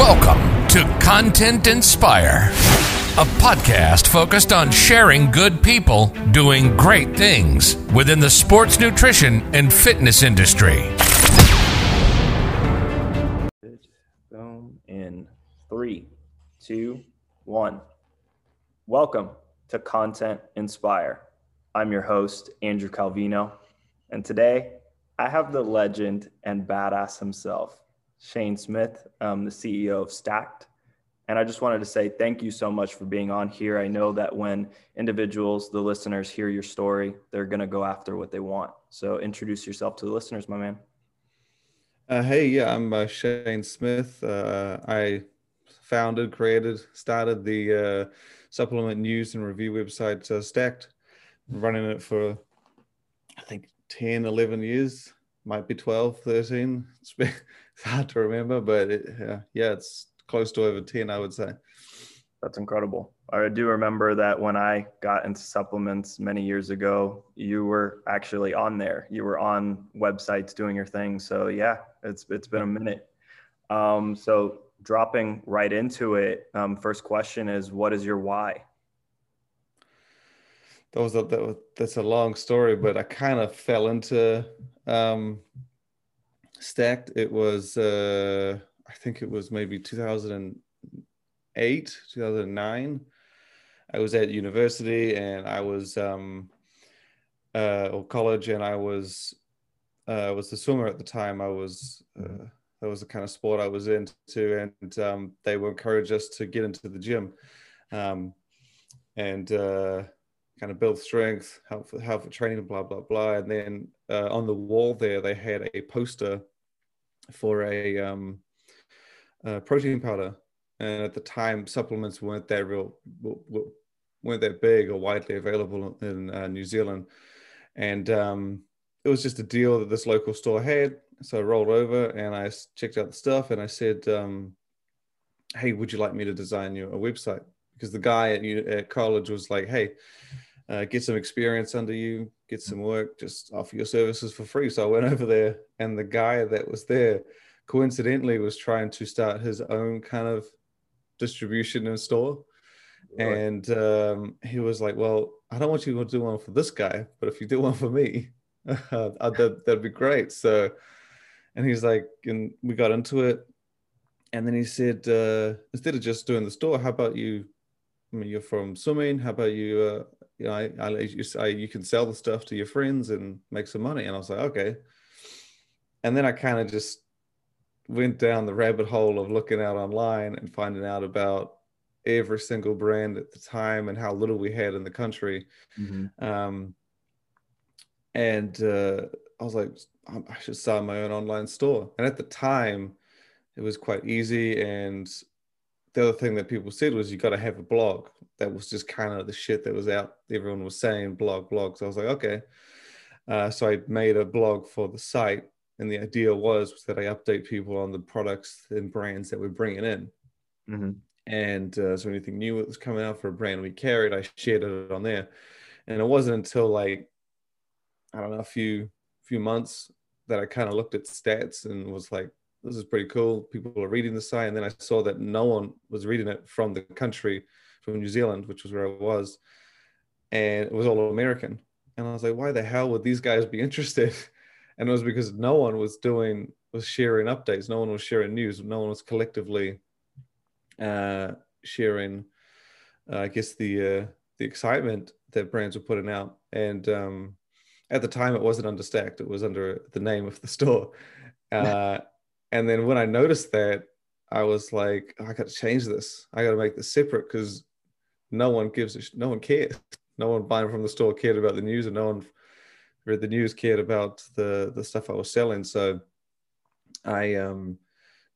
Welcome to Content Inspire, a podcast focused on sharing good people doing great things within the sports nutrition and fitness industry. In three, two, one. Welcome to Content Inspire. I'm your host, Andrew Calvino, and today I have the legend and badass himself, Shane Smith, um, the CEO of Stacked. And I just wanted to say thank you so much for being on here. I know that when individuals, the listeners, hear your story, they're going to go after what they want. So introduce yourself to the listeners, my man. Uh, hey, yeah, I'm uh, Shane Smith. Uh, I founded, created, started the uh, supplement news and review website uh, Stacked, running it for, I think, 10, 11 years, might be 12, 13. It's been, hard to remember, but it, yeah, it's close to over 10, I would say. That's incredible. I do remember that when I got into supplements many years ago, you were actually on there. You were on websites doing your thing. So yeah, it's it's been a minute. Um, so dropping right into it, um, first question is, what is your why? That was a, that was, that's a long story, but I kind of fell into um, stacked. It was, uh, I think it was maybe 2008, 2009. I was at university and I was, um, uh, or college, and I was, uh, was the swimmer at the time. I was, uh, that was the kind of sport I was into, and um, they would encourage us to get into the gym, um, and uh, kind of build strength, help for, help for training, blah blah blah. And then uh, on the wall there, they had a poster for a, um, protein powder, and at the time, supplements weren't that real, weren't that big or widely available in uh, New Zealand, and um, it was just a deal that this local store had. So I rolled over and I checked out the stuff and I said, um, "Hey, would you like me to design you a website?" Because the guy at, at college was like, "Hey, uh, get some experience under you, get some work, just offer your services for free." So I went over there, and the guy that was there, coincidentally, was trying to start his own kind of distribution and store. Right. And um, he was like, "Well, I don't want you to do one for this guy, but if you do one for me, uh, that, that'd be great." So and he's like, and we got into it. And then he said, uh, instead of just doing the store, how about you? I mean, you're from swimming. How about you? Uh, you know, I, I, you, I, you can sell the stuff to your friends and make some money. And I was like, okay. And then I kind of just went down the rabbit hole of looking out online and finding out about every single brand at the time and how little we had in the country. Mm-hmm. Um, and uh, I was like, I should start my own online store. And at the time, it was quite easy. And the other thing that people said was, you got to have a blog. That was just kind of the shit that was out. Everyone was saying blog, blog. So I was like, okay. Uh, so I made a blog for the site. And the idea was, was that I update people on the products and brands that we're bringing in. Mm-hmm. And uh, so anything new that was coming out for a brand we carried, I shared it on there. And it wasn't until like, I don't know, a few few months that I kind of looked at stats and was like, this is pretty cool. People are reading the site. And then I saw that no one was reading it from the country, from New Zealand, which was where I was. And it was all American. And I was like, why the hell would these guys be interested? And it was because no one was doing, was sharing updates. No one was sharing news. No one was collectively uh, sharing, uh, I guess, the, uh, the excitement that brands were putting out. And um, at the time it wasn't under stacked it was under the name of the store uh, and then when i noticed that i was like oh, i got to change this i got to make this separate because no one gives a sh- no one cares no one buying from the store cared about the news and no one read the news cared about the the stuff i was selling so i um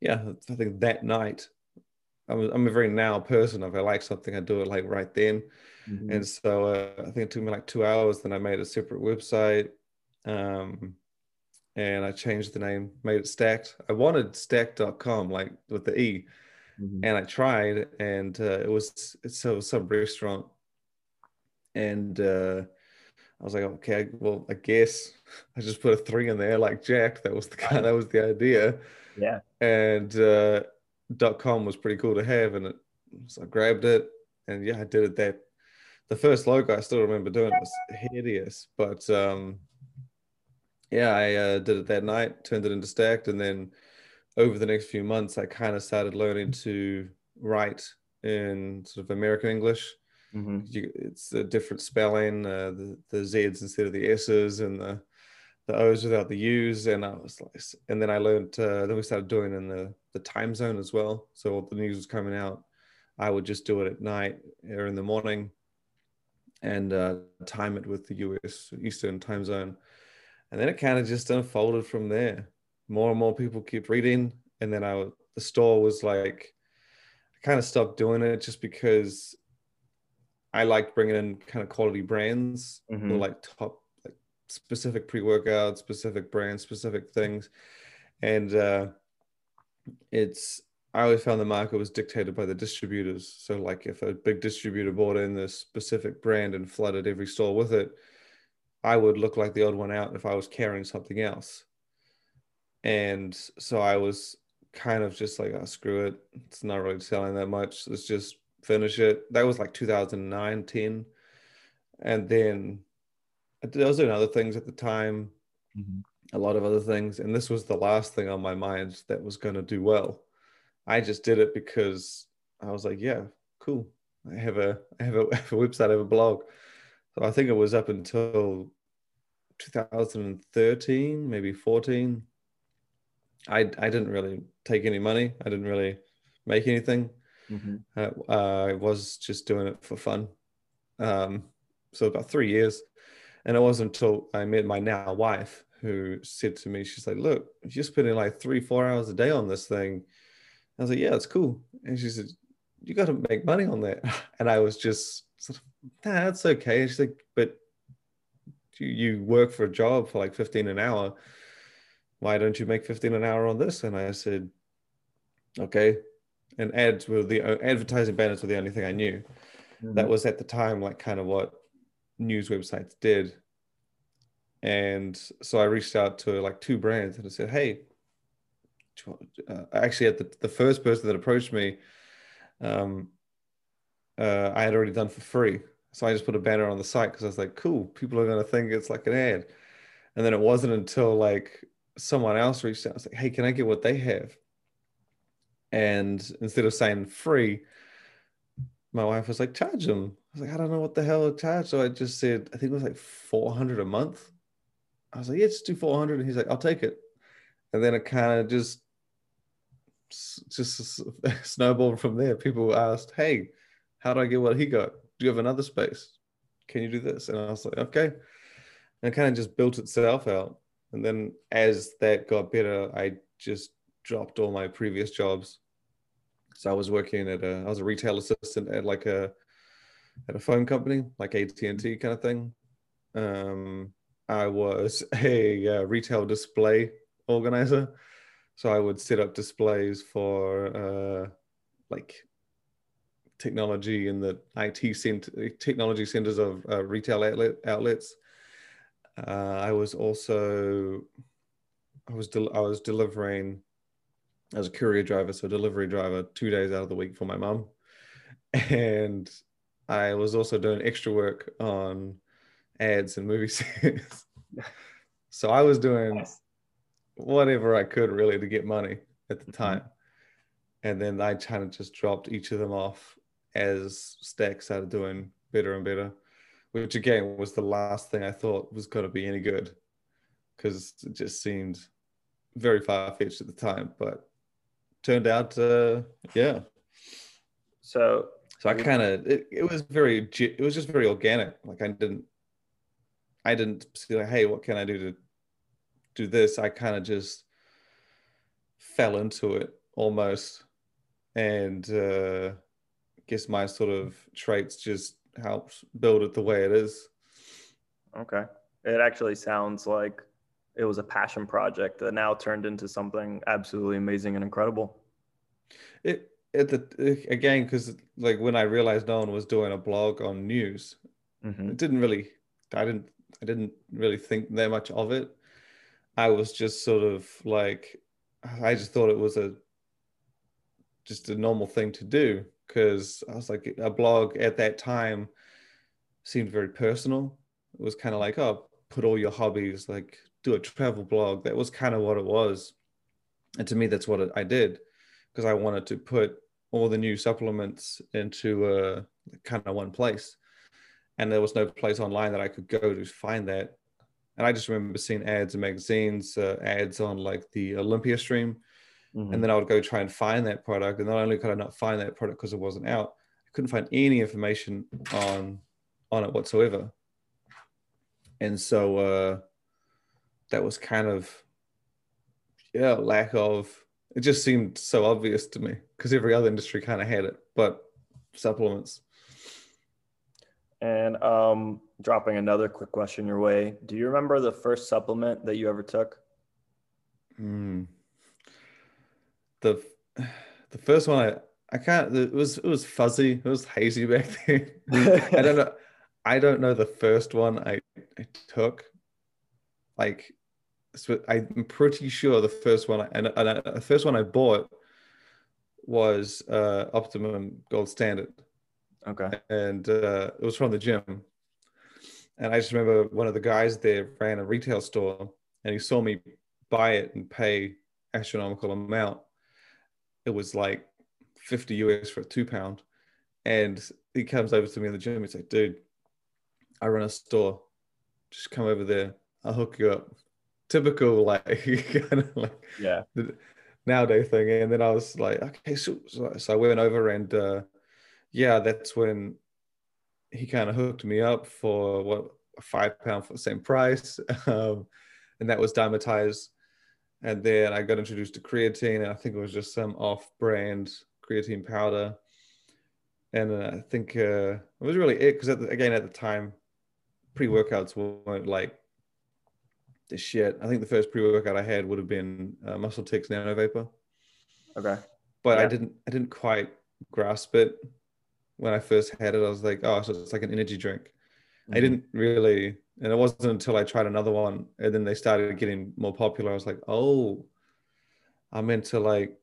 yeah i think that night i'm a, I'm a very now person if i like something i do it like right then Mm-hmm. And so uh, I think it took me like two hours. Then I made a separate website. Um, and I changed the name, made it stacked. I wanted stacked.com, like with the E. Mm-hmm. And I tried, and uh, it was so some restaurant. And uh, I was like, okay, well, I guess I just put a three in there, like Jack. That was the kind, that was the idea. Yeah. And uh, com was pretty cool to have, and it, so I grabbed it, and yeah, I did it. That the first logo I still remember doing it was hideous, but um, yeah, I uh, did it that night, turned it into Stacked, and then over the next few months, I kind of started learning to write in sort of American English. Mm-hmm. You, it's a different spelling, uh, the the Z's instead of the S's, and the the O's without the U's, and I was like, and then I learned. Uh, then we started doing in the the time zone as well. So all the news was coming out. I would just do it at night or in the morning, and uh, time it with the U.S. Eastern time zone, and then it kind of just unfolded from there. More and more people keep reading, and then I the store was like, I kind of stopped doing it just because I liked bringing in kind of quality brands Mhm. or like top like specific pre-workout specific brands specific things and uh it's i always found the market was dictated by the distributors so like if a big distributor bought in this specific brand and flooded every store with it i would look like the odd one out if i was carrying something else. And so i was kind of just like oh screw it. It's not really selling that much. Let's just finish it. That was like 2009 10 and then I was doing other things at the time, mm-hmm. a lot of other things, and this was the last thing on my mind that was going to do well. I just did it because I was like, yeah, cool. I have a I have a, I have a website, I have a blog. So I think it was up until 2013, maybe 14. I I didn't really take any money. I didn't really make anything. Mhm. Uh, uh, I was just doing it for fun. Um, so about three years. And it wasn't until I met my now wife who said to me, she's like, look, you're spending like three, four hours a day on this thing. I was like, yeah, it's cool. And she said, you got to make money on that. And I was just sort of, nah, that's okay. And she's like, but you, you work for a job for like 15 an hour. Why don't you make 15 an hour on this? And I said, okay. And ads were the advertising banners were the only thing I knew that was at the time like kind of what news websites did and so i reached out to like two brands and i said hey do you want- uh, actually at the, the first person that approached me um, uh, i had already done for free so i just put a banner on the site because i was like cool people are going to think it's like an ad and then it wasn't until like someone else reached out I was like hey can i get what they have and instead of saying free my wife was like, charge them. I was like, I don't know what the hell to charge. So I just said, I think it was like 400 a month. I was like, yeah, just do 400. And he's like, I'll take it. And then it kind of just, just snowballed from there. People asked, hey, how do I get what he got? Do you have another space? Can you do this? And I was like, okay. And it kind of just built itself out. And then as that got better, I just dropped all my previous jobs so I was working at a, I was a retail assistant at like a, at a phone company, like AT and T kind of thing. Um, I was a, uh retail display organizer, so I would set up displays for uh, like technology in the IT center, technology centers of uh, retail outlet outlets. Uh, I was also, I was del- I was delivering as a courier driver, so delivery driver, two days out of the week for my mum. And I was also doing extra work on ads and movie sets. so I was doing Nice. whatever I could really to get money at the Mhm. time. And then I kind of just dropped each of them off as Stack started doing better and better, which again was the last thing I thought was going to be any good because it just seemed very far fetched at the time. But turned out, uh, yeah. So So I kind of it, it was very it was just very organic. Like I didn't I didn't see like, hey, what can I do to do this? I kind of just fell into it almost, and uh, guess my sort of traits just helped build it the way it is. Okay. It actually sounds like it was a passion project that now turned into something absolutely amazing and incredible. It at the again because like when I realized no one was doing a blog on news, Mhm. it didn't really i didn't i didn't really think that much of it i was just sort of like i just thought it was a just a normal thing to do because I was like a blog at that time seemed very personal. It was kind of like, oh, put all your hobbies, like do a travel blog. That was kind of what it was. And to me, that's what I did because I wanted to put all the new supplements into uh, kind of one place. And there was no place online that I could go to find that. And I just remember seeing ads in magazines, uh, ads on like the Olympia stream. Mm-hmm. And then I would go try and find that product. And not only could I not find that product because it wasn't out, I couldn't find any information on on it whatsoever. And so uh, that was kind of yeah, lack of it just seemed so obvious to me because every other industry kind of had it, but supplements. And um, dropping another quick question your way. Do you remember the first supplement that you ever took? Mm. The the first one I I can't it was it was fuzzy. It was hazy back then. I don't know. I don't know the first one I, I took. Like so I'm pretty sure the first one and, and I, the first one I bought was uh, Optimum Gold Standard. Okay. And uh, it was from the gym. And I just remember one of the guys there ran a retail store and he saw me buy it and pay astronomical amount. It was like 50 US for a two pound. And he comes over to me in the gym. He's like, dude, I run a store. Just come over there. I'll hook you up typical like kind of like yeah the nowadays thing and then i was like okay so, so, so i went over and uh yeah that's when he kind of hooked me up for what a five pound for the same price um and that was Dymatize and then i got introduced to creatine and i think it was just some off-brand creatine powder and uh, i think uh it was really it because again at the time pre-workouts weren't like the shit. I think the first pre-workout I had would have been uh, MuscleTech Nano Vapor. Okay. But yeah. I didn't I didn't quite grasp it when I first had it. I was like, oh, so it's like an energy drink. Mm-hmm. I didn't really, and it wasn't until I tried another one and then they started getting more popular. I was like, oh, I'm meant to like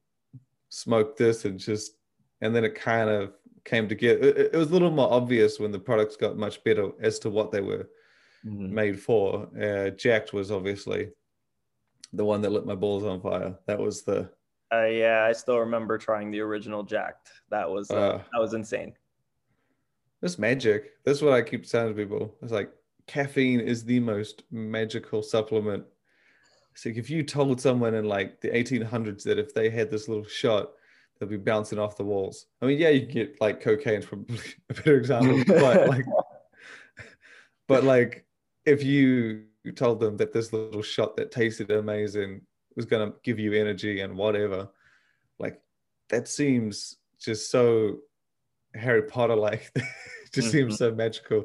smoke this and just, and then it kind of came together. It, it was a little more obvious when the products got much better as to what they were mm-hmm. made for. Uh, Jacked was obviously the one that lit my balls on fire. That was the. Uh, yeah, I still remember trying the original Jacked. That was uh, uh, that was insane. This magic. That's what I keep telling people. It's like caffeine is the most magical supplement. Like if you told someone in like the 1800s that if they had this little shot, they'll be bouncing off the walls. I mean, yeah, you can get like cocaine's probably a better example, but like, but like if you told them that this little shot that tasted amazing was going to give you energy and whatever, like that seems just so Harry Potter like. just mm-hmm. seems so magical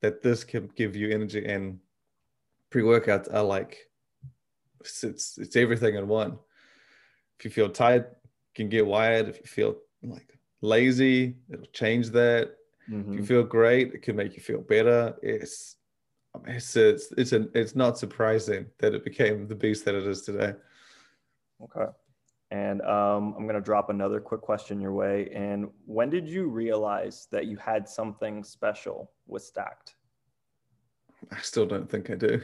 that this can give you energy and pre-workouts are like it's, it's, it's everything in one. If you feel tired, you can get wired. If you feel like lazy, it'll change that. Mm-hmm. If you mm-hmm. feel great, it can make you feel better. It's it's it's it's an it's not surprising that it became the beast that it is today. Okay. And um, I'm going to drop another quick question your way. And when did you realize that you had something special with Stacked? I still don't think I do.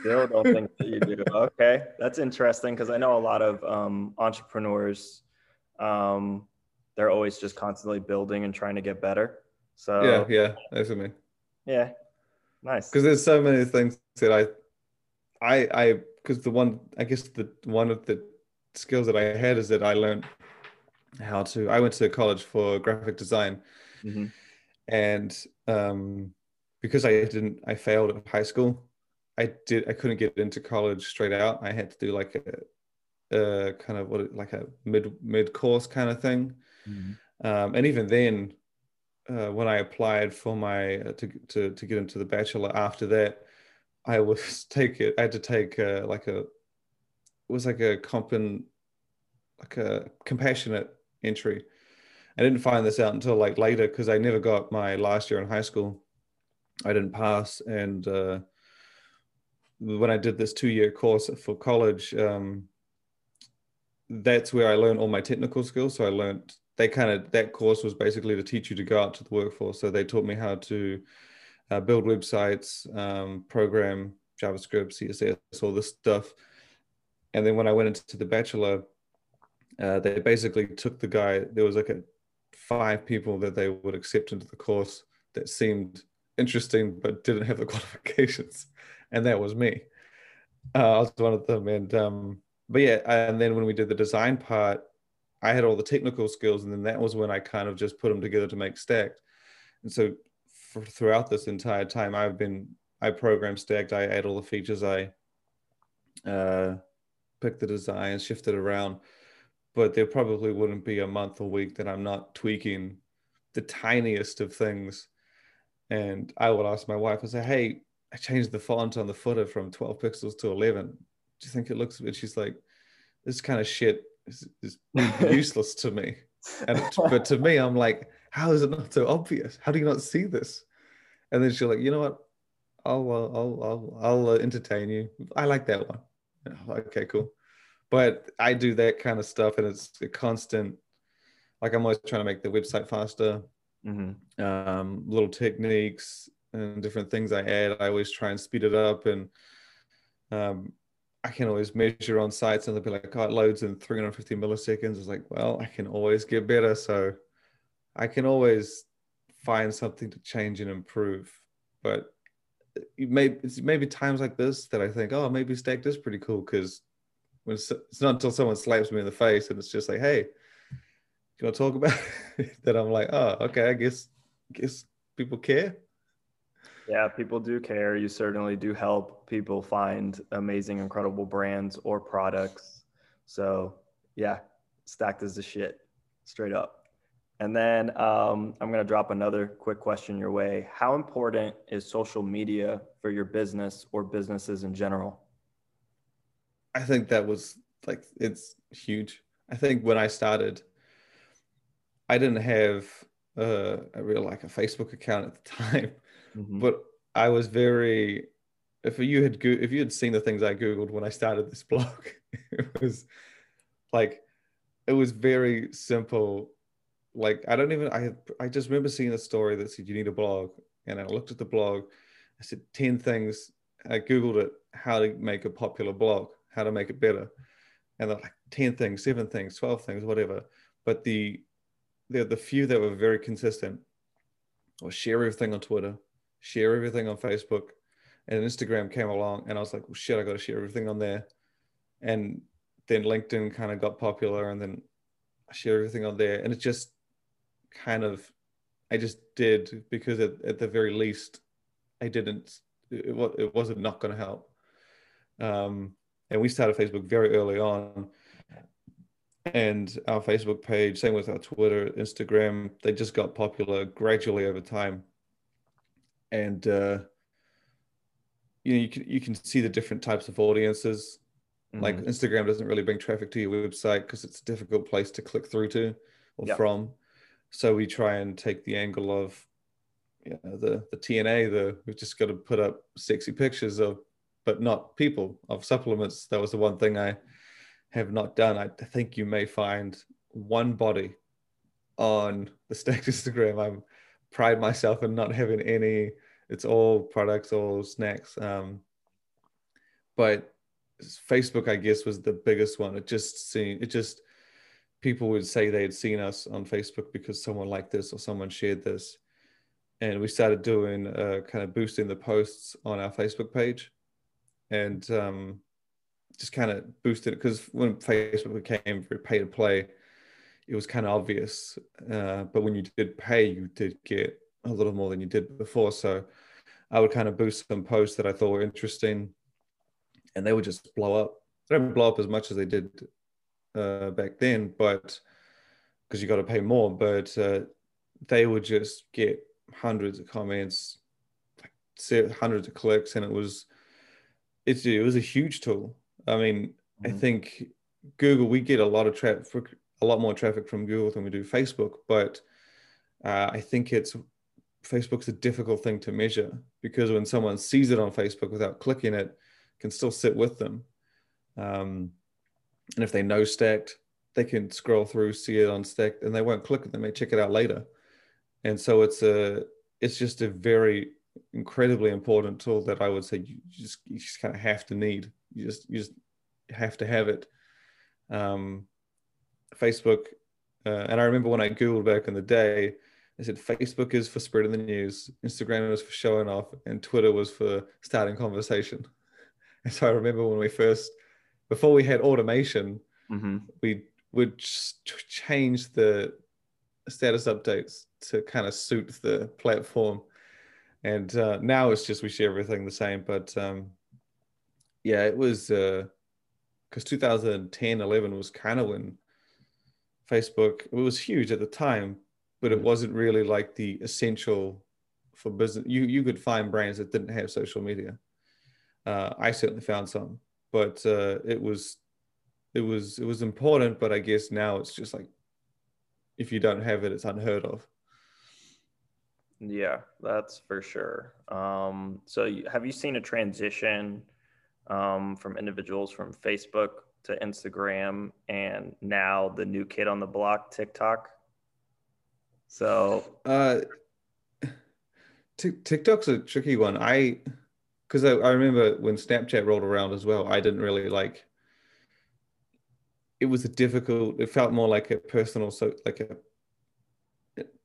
still don't think that you do. Okay, that's interesting because I know a lot of um, entrepreneurs. Um, they're always just constantly building and trying to get better. So yeah, yeah, that's what I mean. Yeah, Nice. Because there's so many things that I, I, I, because the one, I guess the one of the skills that I had is that I learned how to. I went to college for graphic design, mm-hmm. and um, because I didn't, I failed at high school. I did. I couldn't get into college straight out. I had to do like a, a kind of what, like a mid mid course kind of thing. Mm-hmm. Um, and even then, uh, when I applied for my uh, to, to to get into the bachelor after that, I was take it. I had to take uh, like a was like a compen like a compassionate entry. I didn't find this out until like later because I never got my last year in high school. I didn't pass, and uh, when I did this two year course for college, um, that's where I learned all my technical skills. So I learned they kind of that course was basically to teach you to go out to the workforce. So they taught me how to uh, build websites, um, program JavaScript, CSS, all this stuff. And then when I went into the bachelor, uh, they basically took the guy. There was like a five people that they would accept into the course that seemed interesting but didn't have the qualifications, and that was me. Uh, I was one of them, and um, but yeah, and then when we did the design part, I had all the technical skills, and then that was when I kind of just put them together to make Stacked. And so for, throughout this entire time, I've been I programmed Stacked. I add all the features. I uh, picked the design, shifted around, but there probably wouldn't be a month or week that I'm not tweaking the tiniest of things. And I would ask my wife, and say, "Hey, I changed the font on the footer from 12 pixels to 11. Do you think it looks?" And she's like, "This kind of shit is, is useless to me." And but to me, I'm like, "How is it not so obvious? How do you not see this?" And then she's like, "You know what? I'll uh, I'll I'll, I'll uh, entertain you. I like that one." Okay, cool. But I do that kind of stuff, and it's a constant. Like I'm always trying to make the website faster. Mm-hmm. Um, little techniques and different things I add. I always try and speed it up, and um, I can always measure on sites, and they'll be like, "Oh, it loads in 350 milliseconds." It's like, well, I can always get better, so I can always find something to change and improve. But it may, it's maybe times like this that I think, oh, maybe Stacked is pretty cool because it's, it's not until someone slaps me in the face and it's just like, hey, do you want to talk about it? that I'm like, oh, okay, I guess, guess people care. Yeah, people do care. You certainly do help people find amazing, incredible brands or products. So, yeah, stacked is the shit, straight up. And then um, I'm going to drop another quick question your way. How important is social media for your business or businesses in general? I think that was like, it's huge. I think when I started, I didn't have uh, a real like a Facebook account at the time, mm-hmm. but I was very. If you had if you had seen the things I googled when I started this blog, it was like it was very simple like I don't even I I just remember seeing a story that said you need a blog, and I looked at the blog. I said ten things. I googled it how to make a popular blog, how to make it better, and they're like ten things, seven things, twelve things, whatever. But the the the few that were very consistent or share everything on Twitter, share everything on Facebook, and Instagram came along, and I was like, well, shit, I got to share everything on there, and then LinkedIn kind of got popular, and then I share everything on there, and it just kind of I just did because at, at the very least I didn't it, it wasn't not going to help. Um, and we started Facebook very early on, and our Facebook page, same with our Twitter, Instagram, they just got popular gradually over time. And uh, you know, you can you can see the different types of audiences. Mm-hmm. Like Instagram doesn't really bring traffic to your website because it's a difficult place to click through to or yep. from. So we try and take the angle of you know, the the TNA. The we've just got to put up sexy pictures of, but not people of supplements. That was the one thing I have not done. I think you may find one body on the Stacked Instagram. I'm pride myself in not having any. It's all products, all snacks. Um, but Facebook, I guess, was the biggest one. It just seemed it just people would say they had seen us on Facebook because someone liked this or someone shared this. And we started doing uh, kind of boosting the posts on our Facebook page and um, just kind of boosted it because when Facebook became pay to play, it was kind of obvious. Uh, but when you did pay, you did get a little more than you did before. So I would kind of boost some posts that I thought were interesting and they would just blow up. They don't blow up as much as they did uh, back then, but because you got to pay more, but uh, they would just get hundreds of comments, like hundreds of clicks, and it was it's it was a huge tool. I mean, mm-hmm. I think Google we get a lot of traffic, a lot more traffic from Google than we do Facebook, but uh, I think it's Facebook's a difficult thing to measure because when someone sees it on Facebook without clicking it, it can still sit with them. Um, and if they know stacked, they can scroll through, see it on stacked, and they won't click it. They may check it out later. And so it's a it's just a very incredibly important tool that I would say you just you just kind of have to need. You just you just have to have it. Um, Facebook, uh, and I remember when I googled back in the day, I said Facebook is for spreading the news, Instagram was for showing off, and Twitter was for starting conversation. And so I remember when we first, before we had automation, mm-hmm. we would change the status updates to kind of suit the platform. And uh, now it's just we share everything the same. But um, yeah, it was because uh, 2010, 11 was kind of when Facebook, it was huge at the time, but it wasn't really like the essential for business. You you could find brands that didn't have social media. Uh, I certainly found some, but uh, it was it was it was important. But I guess now it's just like if you don't have it, it's unheard of. Yeah, that's for sure. Um, so, you, have you seen a transition um, from individuals from Facebook to Instagram and now the new kid on the block, TikTok? So, uh, t- TikTok's a tricky one. I, because I, I remember when Snapchat rolled around as well, I didn't really like. It was a difficult. It felt more like a personal, so like a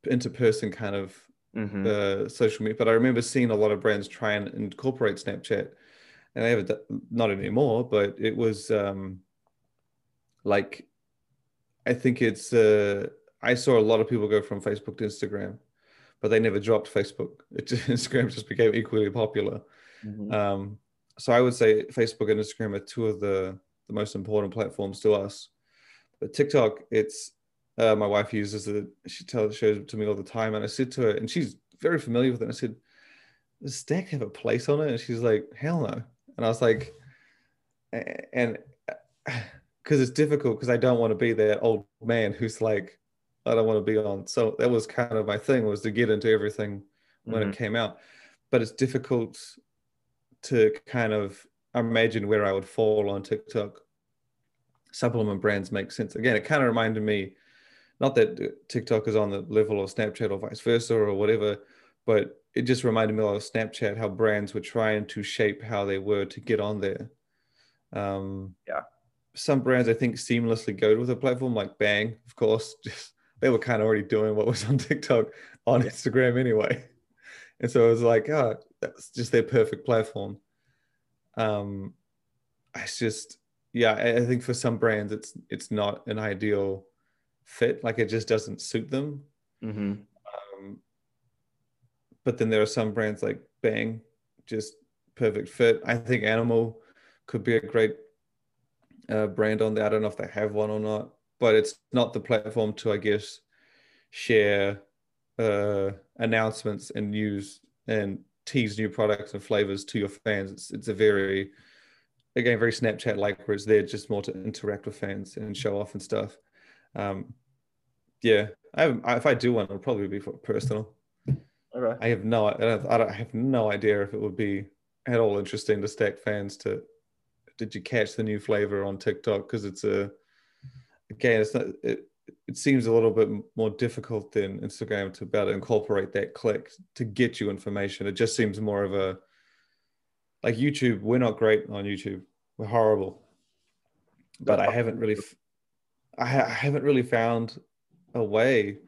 interperson kind of mm-hmm. uh, social media. But I remember seeing a lot of brands try and incorporate Snapchat, and they have not anymore. But it was um, like, I think it's. Uh, I saw a lot of people go from Facebook to Instagram, but they never dropped Facebook. It just, Instagram just became equally popular. Mm-hmm. Um, so I would say Facebook and Instagram are two of the, the most important platforms to us. But TikTok, it's uh, my wife uses it. She tells shows it to me all the time, and I said to her, and she's very familiar with it. I said, "Does Stack have a place on it?" And she's like, "Hell no." And I was like, and because it's difficult because I don't want to be that old man who's like, I don't want to be on. So that was kind of my thing was to get into everything when mm-hmm. it came out. But it's difficult to kind of imagine where I would fall on TikTok. Supplement brands make sense. Again, it kind of reminded me, not that TikTok is on the level of Snapchat or vice versa or whatever, but it just reminded me of Snapchat, how brands were trying to shape how they were to get on there. Um, yeah. Some brands I think seamlessly go with a platform like Bang, of course, just they were kind of already doing what was on TikTok on Instagram anyway. And so it was like, oh, that's just their perfect platform. Um, it's just, yeah, I think for some brands, it's it's not an ideal fit. Like it just doesn't suit them. Mm-hmm. Um, but then there are some brands like Bang, just perfect fit. I think Animal could be a great uh, brand on there. I don't know if they have one or not but it's not the platform to, I guess, share uh, announcements and news and tease new products and flavors to your fans. It's, it's a very, again, very Snapchat like, where it's there just more to interact with fans and show off and stuff. Um, yeah, I, have, if I do one, it'll probably be for personal. Okay. I have no, I, don't, I, don't, I have no idea if it would be at all interesting to stack fans to. Did you catch the new flavor on TikTok? Because it's a again, it's not, it, it seems a little bit more difficult than Instagram to be able to incorporate that click to get you information. It just seems more of a like YouTube. We're not great on YouTube. We're horrible. But I haven't really, I, ha- I haven't really found a way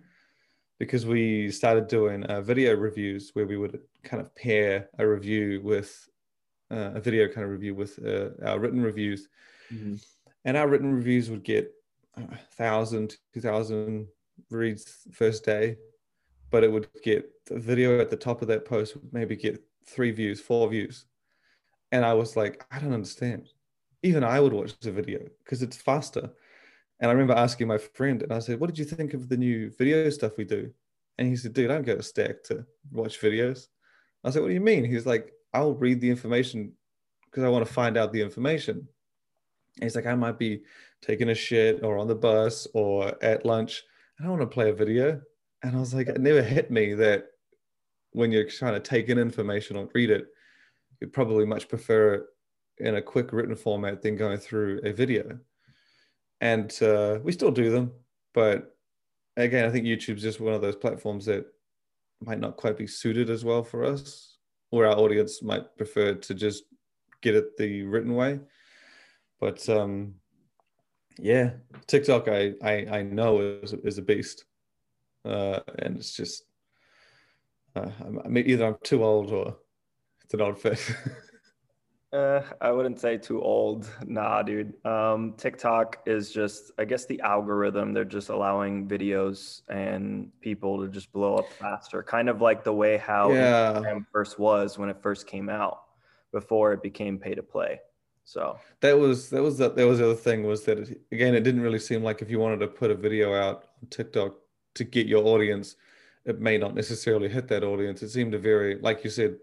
because we started doing uh, video reviews where we would kind of pair a review with uh, a video kind of review with uh, our written reviews. Mm-hmm. And our written reviews would get thousand, two thousand reads first day, but it would get the video at the top of that post maybe get three views, four views. And I was like, I don't understand. Even I would watch the video because it's faster. And I remember asking my friend, and I said, What did you think of the new video stuff we do? And he said, Dude, I don't go to Stack to watch videos. I said, What do you mean? He's like, I'll read the information because I want to find out the information. He's like, I might be taking a shit or on the bus or at lunch. I don't want to play a video. And I was like, it never hit me that when you're trying to take in information or read it, you'd probably much prefer it in a quick written format than going through a video. and uh, we still do them, but again, I think YouTube's just one of those platforms that might not quite be suited as well for us, or our audience might prefer to just get it the written way. But um, yeah, TikTok I I, I know is is a beast, uh, and it's just uh, I mean, either I'm too old or it's an odd fit. Uh, I wouldn't say too old. Nah, dude. Um, TikTok is just, I guess, the algorithm. They're just allowing videos and people to just blow up faster, kind of like the way how Yeah. Instagram first was when it first came out, before it became pay to play. So that was that was the, that was the other thing was that it, again it didn't really seem like if you wanted to put a video out on TikTok to get your audience, it may not necessarily hit that audience. It seemed to very like you said,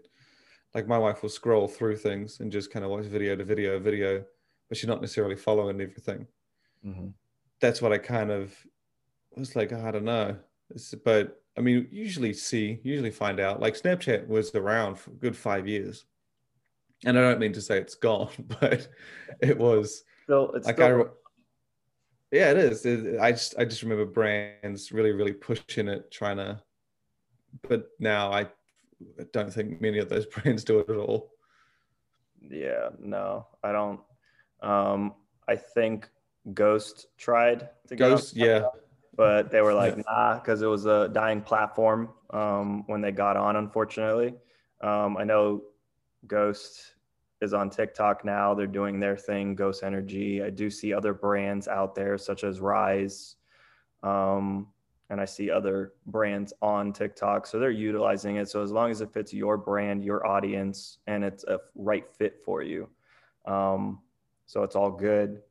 like my wife will scroll through things and just kind of watch video to video video, but she's not necessarily following everything. Mm-hmm. That's what I kind of was like. I don't know, It's- but I mean, usually see, usually find out. Like Snapchat was around for a good five years, and I don't mean to say it's gone, but it was still, it's like still, I, yeah, it is. It- I just I just remember brands really really pushing it, trying to, but now I don't think many of those brands do it at all. yeah, no, I don't. Um, I think Ghost tried to Ghost, yeah, but they were like, Yeah. nah, because it was a dying platform um, when they got on, unfortunately. Um, I know Ghost is on TikTok now. They're doing their thing, Ghost Energy. I do see other brands out there, such as Rise. Um, and I see other brands on TikTok. So they're utilizing it. So as long as it fits your brand, your audience, and it's a right fit for you. Um, so it's all good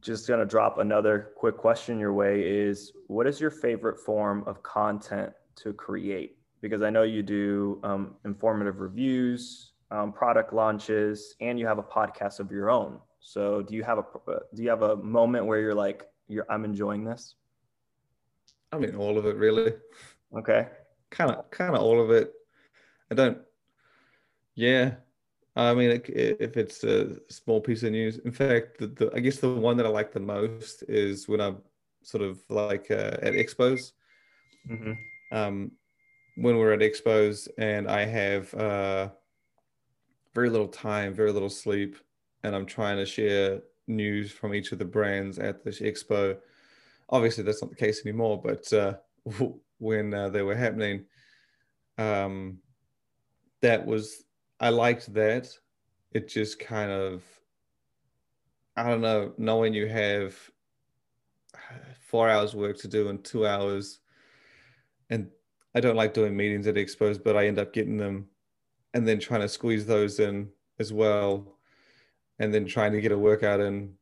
just going to drop another quick question your way is what is your favorite form of content to create because i know you do um, informative reviews um, product launches and you have a podcast of your own so do you have a do you have a moment where you're like you're i'm enjoying this I mean all of it really, okay kind of kind of all of it. I don't, yeah. I mean, it, if it's a small piece of news, in fact, the, the I guess the one that I like the most is when I'm sort of like uh, at expos. mm-hmm. um, when we're at expos and I have uh, very little time, very little sleep, and I'm trying to share news from each of the brands at this expo. Obviously, that's not the case anymore, but uh, when uh, they were happening, um, that was, I liked that. It just kind of, I don't know, knowing you have four hours work to do in two hours and I don't like doing meetings at expos, but I end up getting them and then trying to squeeze those in as well. And then trying to get a workout in,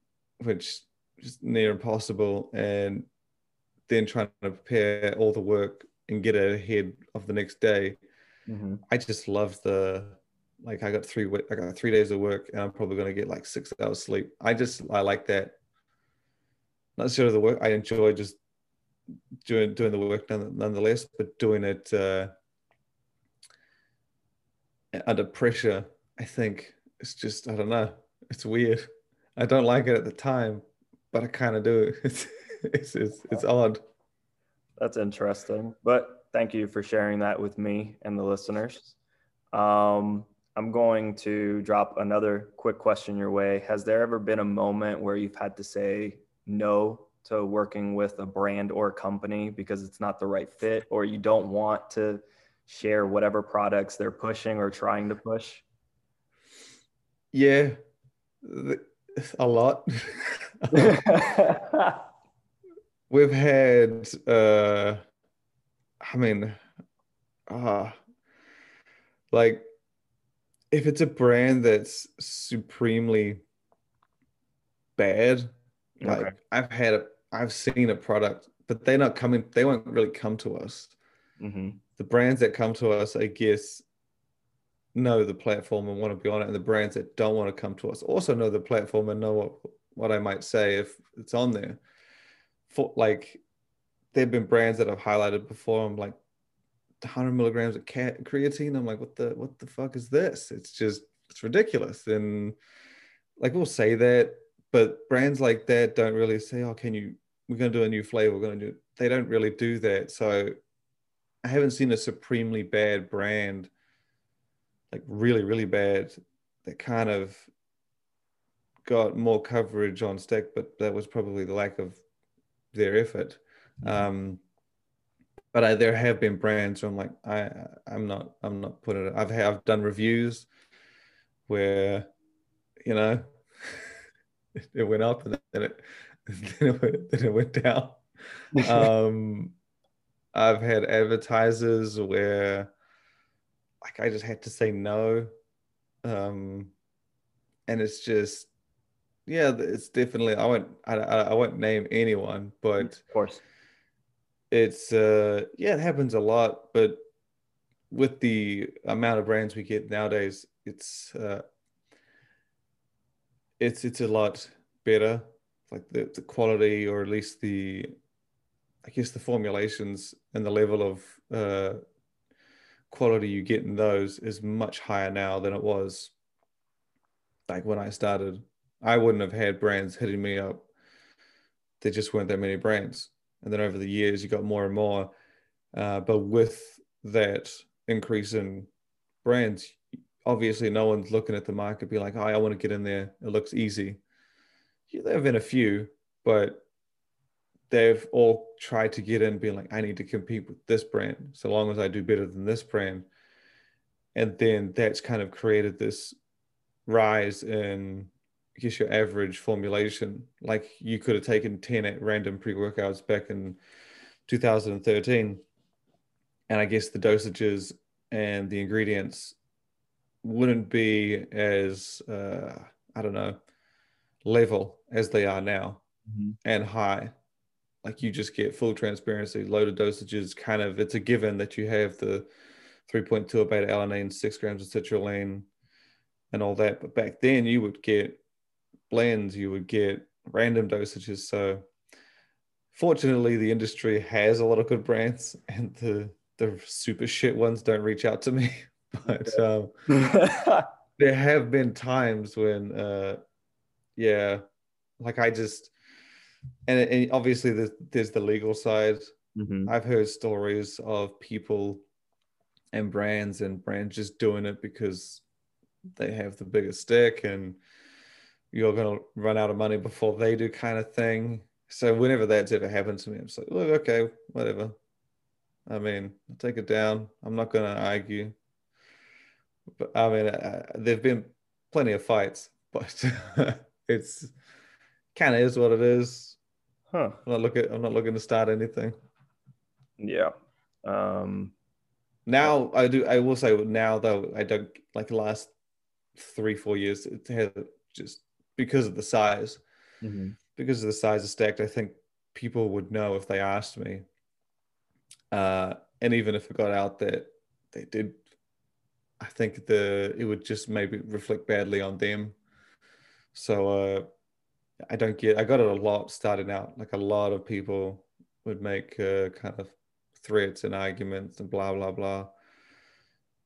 which is near impossible. And then trying to prepare all the work and get it ahead of the next day. Mm-hmm. I just love the like I got three I got three days of work and I'm probably gonna get like six hours sleep. I just I like that. Not necessarily the work. I enjoy just doing doing the work nonetheless, but doing it uh, under pressure, I think it's just I don't know. It's weird. I don't like it at the time, but I kind of do. It's it's it's, it's odd. That's interesting. But thank you for sharing that with me and the listeners. Um, I'm going to drop another quick question your way. Has there ever been a moment where you've had to say no to working with a brand or a company because it's not the right fit or you don't want to share whatever products they're pushing or trying to push? Yeah, a lot. We've had, uh, I mean, uh, like if it's a brand that's supremely bad, like Okay. I've had a, I've seen a product, but they're not coming, they won't really come to us. hmm The brands that come to us, I guess, know the platform and want to be on it, and the brands that don't want to come to us also know the platform and know what what I might say if it's on there. For like, there've been brands that I've highlighted before. I'm like, 100 milligrams of cat creatine. I'm like, what the what the fuck is this? It's just it's ridiculous. And like we'll say that, but brands like that don't really say, "Oh, can you? We're going to do a new flavor. We're going to do." They don't really do that. So I haven't seen a supremely bad brand, like really, really bad, that kind of got more coverage on Stack, but that was probably the lack of their effort. Um, but I, there have been brands where I'm like, I, I'm not, I'm not putting it. I've I've done reviews where, you know, it went up and then it, then it went, then it went down. um, I've had advertisers where, like, I just had to say no, um, and it's just yeah, it's definitely. I won't. I, I won't name anyone, but of course, it's uh yeah, it happens a lot. But with the amount of brands we get nowadays, it's uh it's it's a lot better. Like the the quality, or at least the, I guess the formulations and the level of uh quality you get in those is much higher now than it was like when I started I wouldn't have had brands hitting me up. There just weren't that many brands. And then over the years, you got more and more. Uh, but with that increase in brands, obviously no one's looking at the market be like, oh, I want to get in there. It looks easy. There have been a few, but they've all tried to get in being like, I need to compete with this brand so long as I do better than this brand. And then that's kind of created this rise in I guess your average formulation. Like you could have taken 10 at random pre workouts back in 2013. And I guess the dosages and the ingredients wouldn't be as, uh, I don't know, level as they are now mm-hmm. and high. Like you just get full transparency, loaded dosages, kind of, it's a given that you have the 3.2 beta alanine, six grams of citrulline, and all that. But back then you would get blends, you would get random dosages. So fortunately, the industry has a lot of good brands, and the the super shit ones don't reach out to me. But um, there have been times when, uh, yeah, like I just, and, and obviously there's, there's the legal side. Mm-hmm. I've heard stories of people and brands and brands just doing it because they have the biggest stick and you're going to run out of money before they do kind of thing. So whenever that's ever happened to me, I'm just like, look, okay, whatever. I mean, I'll take it down. I'm not going to argue. But I mean, uh, there've been plenty of fights, but it's kind of is what it is. Huh. I'm not looking. I'm not looking to start anything. Yeah. Um. Now I do. I will say now though I don't like the last three four years. It has just because of the size. Mm-hmm. Because of the size of stacked, I think people would know if they asked me. Uh, and even if it got out that they did, I think the it would just maybe reflect badly on them. So uh, I don't get. I got it a lot starting out. Like a lot of people would make uh, kind of threats and arguments and blah blah blah.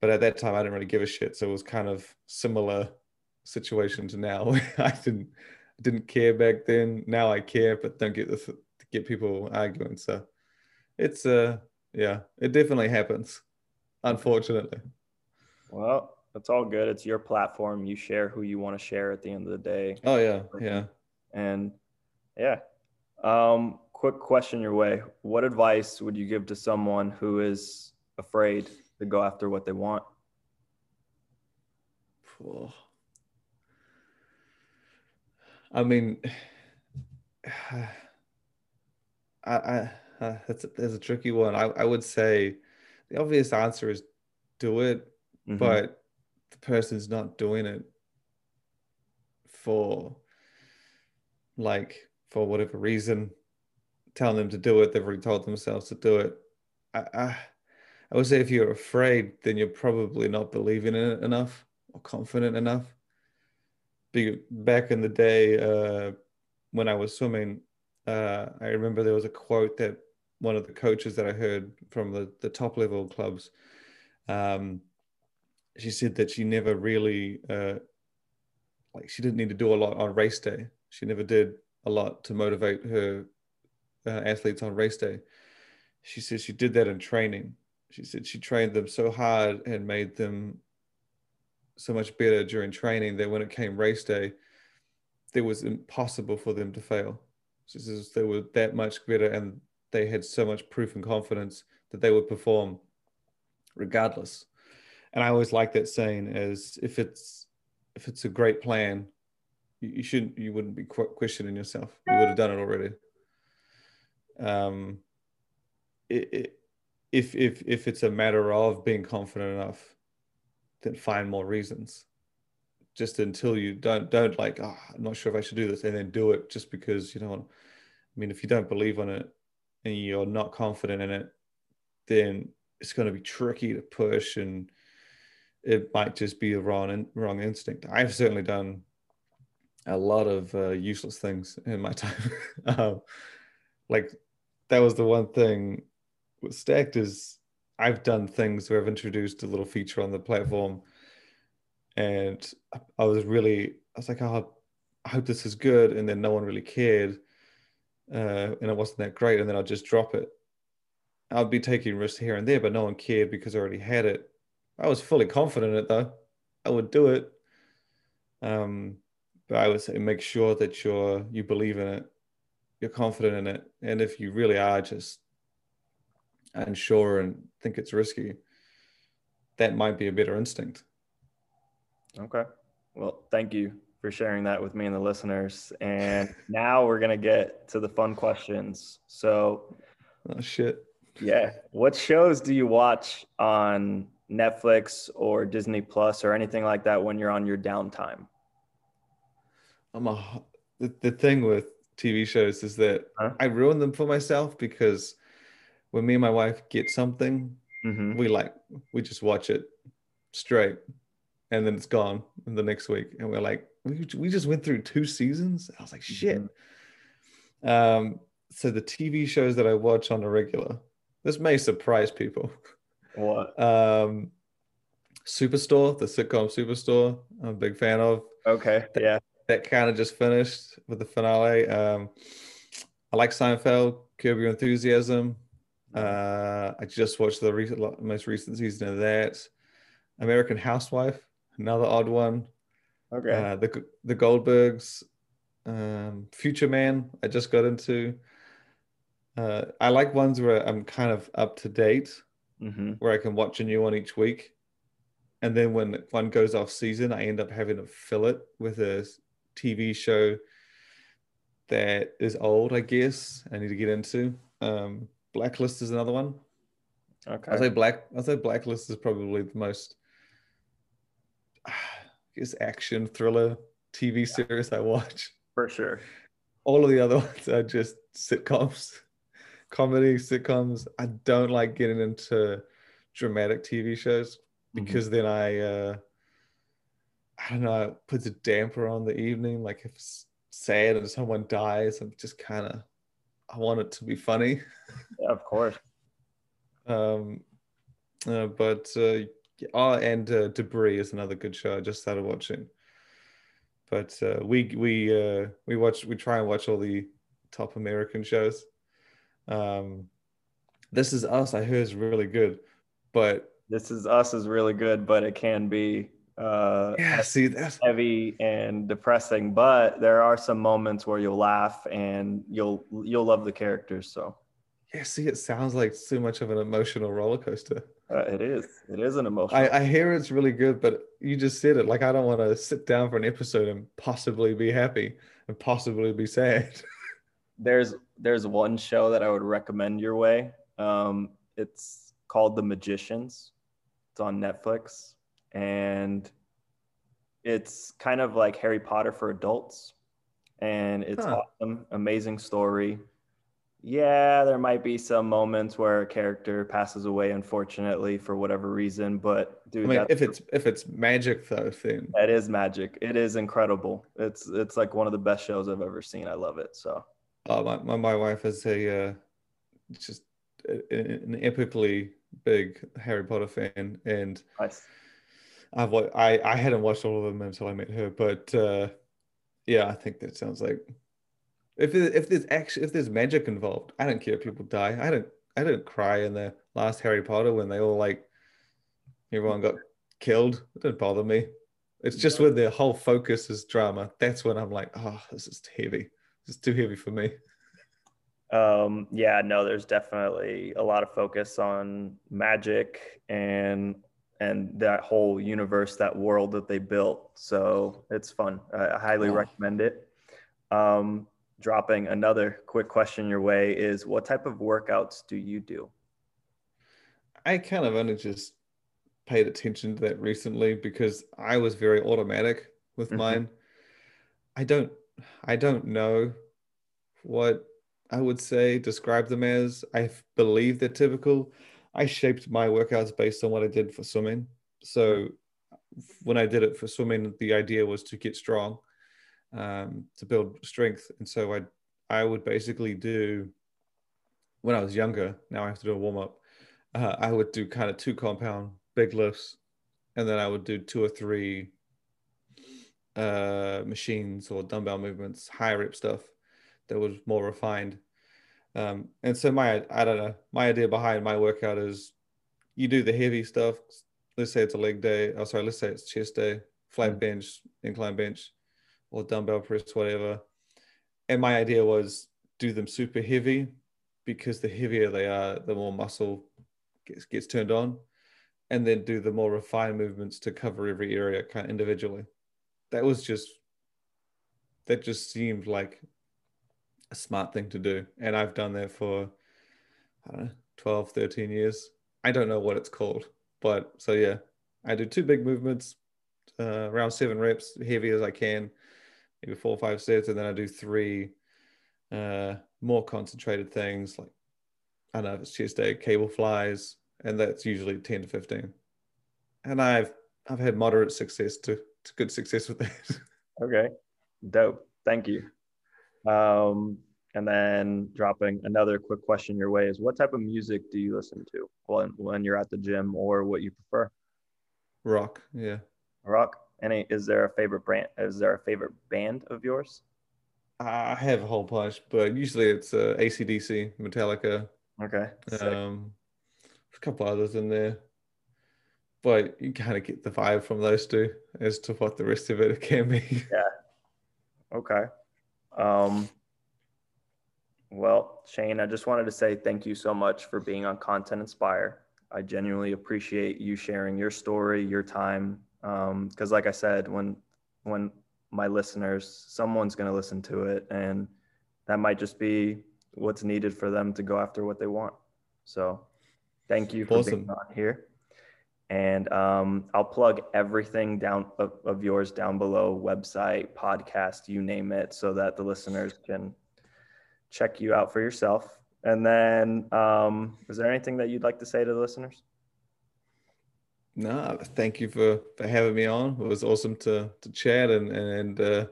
But at that time, I didn't really give a shit. So it was kind of similar situation to now. I didn't didn't care back then. Now I care, but don't get the get people arguing. So it's uh yeah, it definitely happens. Unfortunately. Well, that's all good. It's your platform. You share who you want to share at the end of the day. Oh yeah, yeah. And yeah. Um, quick question your way. What advice would you give to someone who is afraid to go after what they want? Cool. I mean, I, I uh, that's a, that's a tricky one. I, I would say the obvious answer is do it, mm-hmm. but the person's not doing it for like for whatever reason, telling them to do it. They've already told themselves to do it. I, I, I would say if you're afraid, then you're probably not believing in it enough or confident enough back in the day uh, when I was swimming, uh, I remember there was a quote that one of the coaches that I heard from the, the top level clubs, um, she said that she never really, uh, like, she didn't need to do a lot on race day. She never did a lot to motivate her uh, athletes on race day. She said she did that in training. She said she trained them so hard and made them so much better during training that when it came race day, it was impossible for them to fail. She says they were that much better and they had so much proof and confidence that they would perform regardless. And I always like that saying as if it's if it's a great plan, you, you shouldn't you wouldn't be questioning yourself. You would have done it already. Um, it, it, if if if it's a matter of being confident enough, then find more reasons. Just until you don't don't like, oh, I'm not sure if I should do this, and then do it just because you don't. I mean, if you don't believe on it and you're not confident in it, then it's going to be tricky to push, and it might just be a wrong wrong instinct. I've certainly done a lot of uh, useless things in my time. um, like that was the one thing with Stacked is I've done things where I've introduced a little feature on the platform, and I was really I was like, oh, I hope this is good, and then no one really cared, uh, and it wasn't that great, and then I'd just drop it. I'd be taking risks here and there, but no one cared because I already had it. I was fully confident in it though. I would do it. Um, but I would say make sure that you're you believe in it, you're confident in it, and if you really are just unsure and think it's risky, that might be a better instinct. Okay. Well, thank you for sharing that with me and the listeners. And now we're going to get to the fun questions. So, oh, shit. Yeah. What shows do you watch on Netflix or Disney Plus or anything like that when you're on your downtime? I'm a, the, the thing with TV shows is that huh? I ruin them for myself because when me and my wife get something, mm-hmm. we like we just watch it straight, and then it's gone in the next week, and we're like, we we just went through two seasons. I was like, shit. Mm-hmm. Um, so the TV shows that I watch on a regular, this may surprise people. What? Um, Superstore, the sitcom Superstore, I'm a big fan of. Okay, that, yeah. That kind of just finished with the finale. Um, I like Seinfeld, Curb Your Enthusiasm. Uh, I just watched the recent, most recent season of that. American Housewife, another odd one. Okay. Uh, the the Goldbergs, um, Future Man. I just got into. Uh, I like ones where I'm kind of up to date, mm-hmm. where I can watch a new one each week, and then when one goes off season, I end up having to fill it with a TV show that is old. I guess I need to get into. Um, Blacklist is another one. Okay. I say Black. I say Blacklist is probably the most, I guess, action thriller TV series I watch. For sure. All of the other ones are just sitcoms, comedy sitcoms. I don't like getting into dramatic TV shows mm-hmm. because mm-hmm. then I, uh, I don't know, it puts a damper on the evening. Like if it's sad and someone dies, I'm just kind of I want it to be funny. Yeah, of course. um, uh, but uh, oh, and uh, Debris is another good show. I just started watching. But uh, we we uh, we watch we try and watch all the top American shows. Um, this is Us. I hear is really good, but This is Us is really good, but it can be uh, yeah, see, that's heavy and depressing. But there are some moments where you'll laugh and you'll you'll love the characters. So yeah, see, it sounds like so much of an emotional roller coaster. Uh, it is. It is an emotional. I, I hear it's really good, but you just said it. Like I don't want to sit down for an episode and possibly be happy and possibly be sad. there's there's one show that I would recommend your way. Um, it's called The Magicians. It's on Netflix and it's kind of like Harry Potter for adults. And it's huh. awesome, amazing story. Yeah, there might be some moments where a character passes away, unfortunately, for whatever reason. But dude, I mean, if it's if it's magic though, thing that is magic. It is incredible. It's it's like one of the best shows I've ever seen. I love it. So, uh, my, my my wife is a uh, just an epically big Harry Potter fan, and nice I've I I hadn't watched all of them until I met her, but uh, Yeah, I think that sounds like if if there's actually if there's magic involved, I don't care if people die. I don't I don't cry in the last Harry Potter when they all like everyone got killed. It didn't bother me. It's just when the whole focus is drama. That's when I'm like, oh, this is heavy. This is too heavy for me. Um, yeah, no, there's definitely a lot of focus on magic and and that whole universe, that world that they built. So it's fun. I highly recommend it. Um, dropping another quick question your way is what type of workouts do you do? I kind of only just paid attention to that recently because I was very automatic with mm-hmm. mine. I don't I don't know what I would say describe them as. I believe they're typical. I shaped my workouts based on what I did for swimming. So mm-hmm. when I did it for swimming, the idea was to get strong um, to build strength. And so I I would basically do when I was younger. Now I have to do a warm up. Uh, I would do kind of two compound big lifts, and then I would do two or three uh, machines or dumbbell movements, high rep stuff that was more refined. Um, and so my I don't know my idea behind my workout is you do the heavy stuff. Let's say it's a leg day. Oh, sorry. Let's say it's chest day, flat mm. bench, incline bench or dumbbell press, whatever. And my idea was do them super heavy because the heavier they are, the more muscle gets, gets turned on. And then do the more refined movements to cover every area kind of individually. That was just, that just seemed like a smart thing to do. And I've done that for, I don't know, 12, 13 years. I don't know what it's called. But so, yeah, I do two big movements, uh, around seven reps, heavy as I can maybe four or five sets, and then I do three uh, more concentrated things like I don't know if it's chest day, cable flies, and that's usually ten to fifteen. And I've I've had moderate success to, to good success with that. okay, dope. Thank you. Um, and then dropping another quick question your way is what type of music do you listen to when when you're at the gym or what you prefer? Rock, yeah. Rock. Any is there a favorite brand? Is there a favorite band of yours? I have a whole bunch, but usually it's uh, ACDC, Metallica. Okay. Um, a couple others in there, but you kind of get the vibe from those two as to what the rest of it can be. Yeah. Okay. Um, well, Shane, I just wanted to say thank you so much for being on Content Inspire. I genuinely appreciate you sharing your story, your time, because um, like i said when when my listeners someone's going to listen to it and that might just be what's needed for them to go after what they want so thank you for awesome. being on here and um, i'll plug everything down of, of yours down below website podcast you name it so that the listeners can check you out for yourself and then um, is there anything that you'd like to say to the listeners no, thank you for, for having me on. It was awesome to to chat and and uh,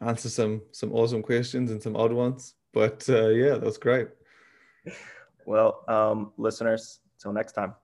answer some some awesome questions and some odd ones. But uh, yeah, that was great. Well, um, listeners, till next time.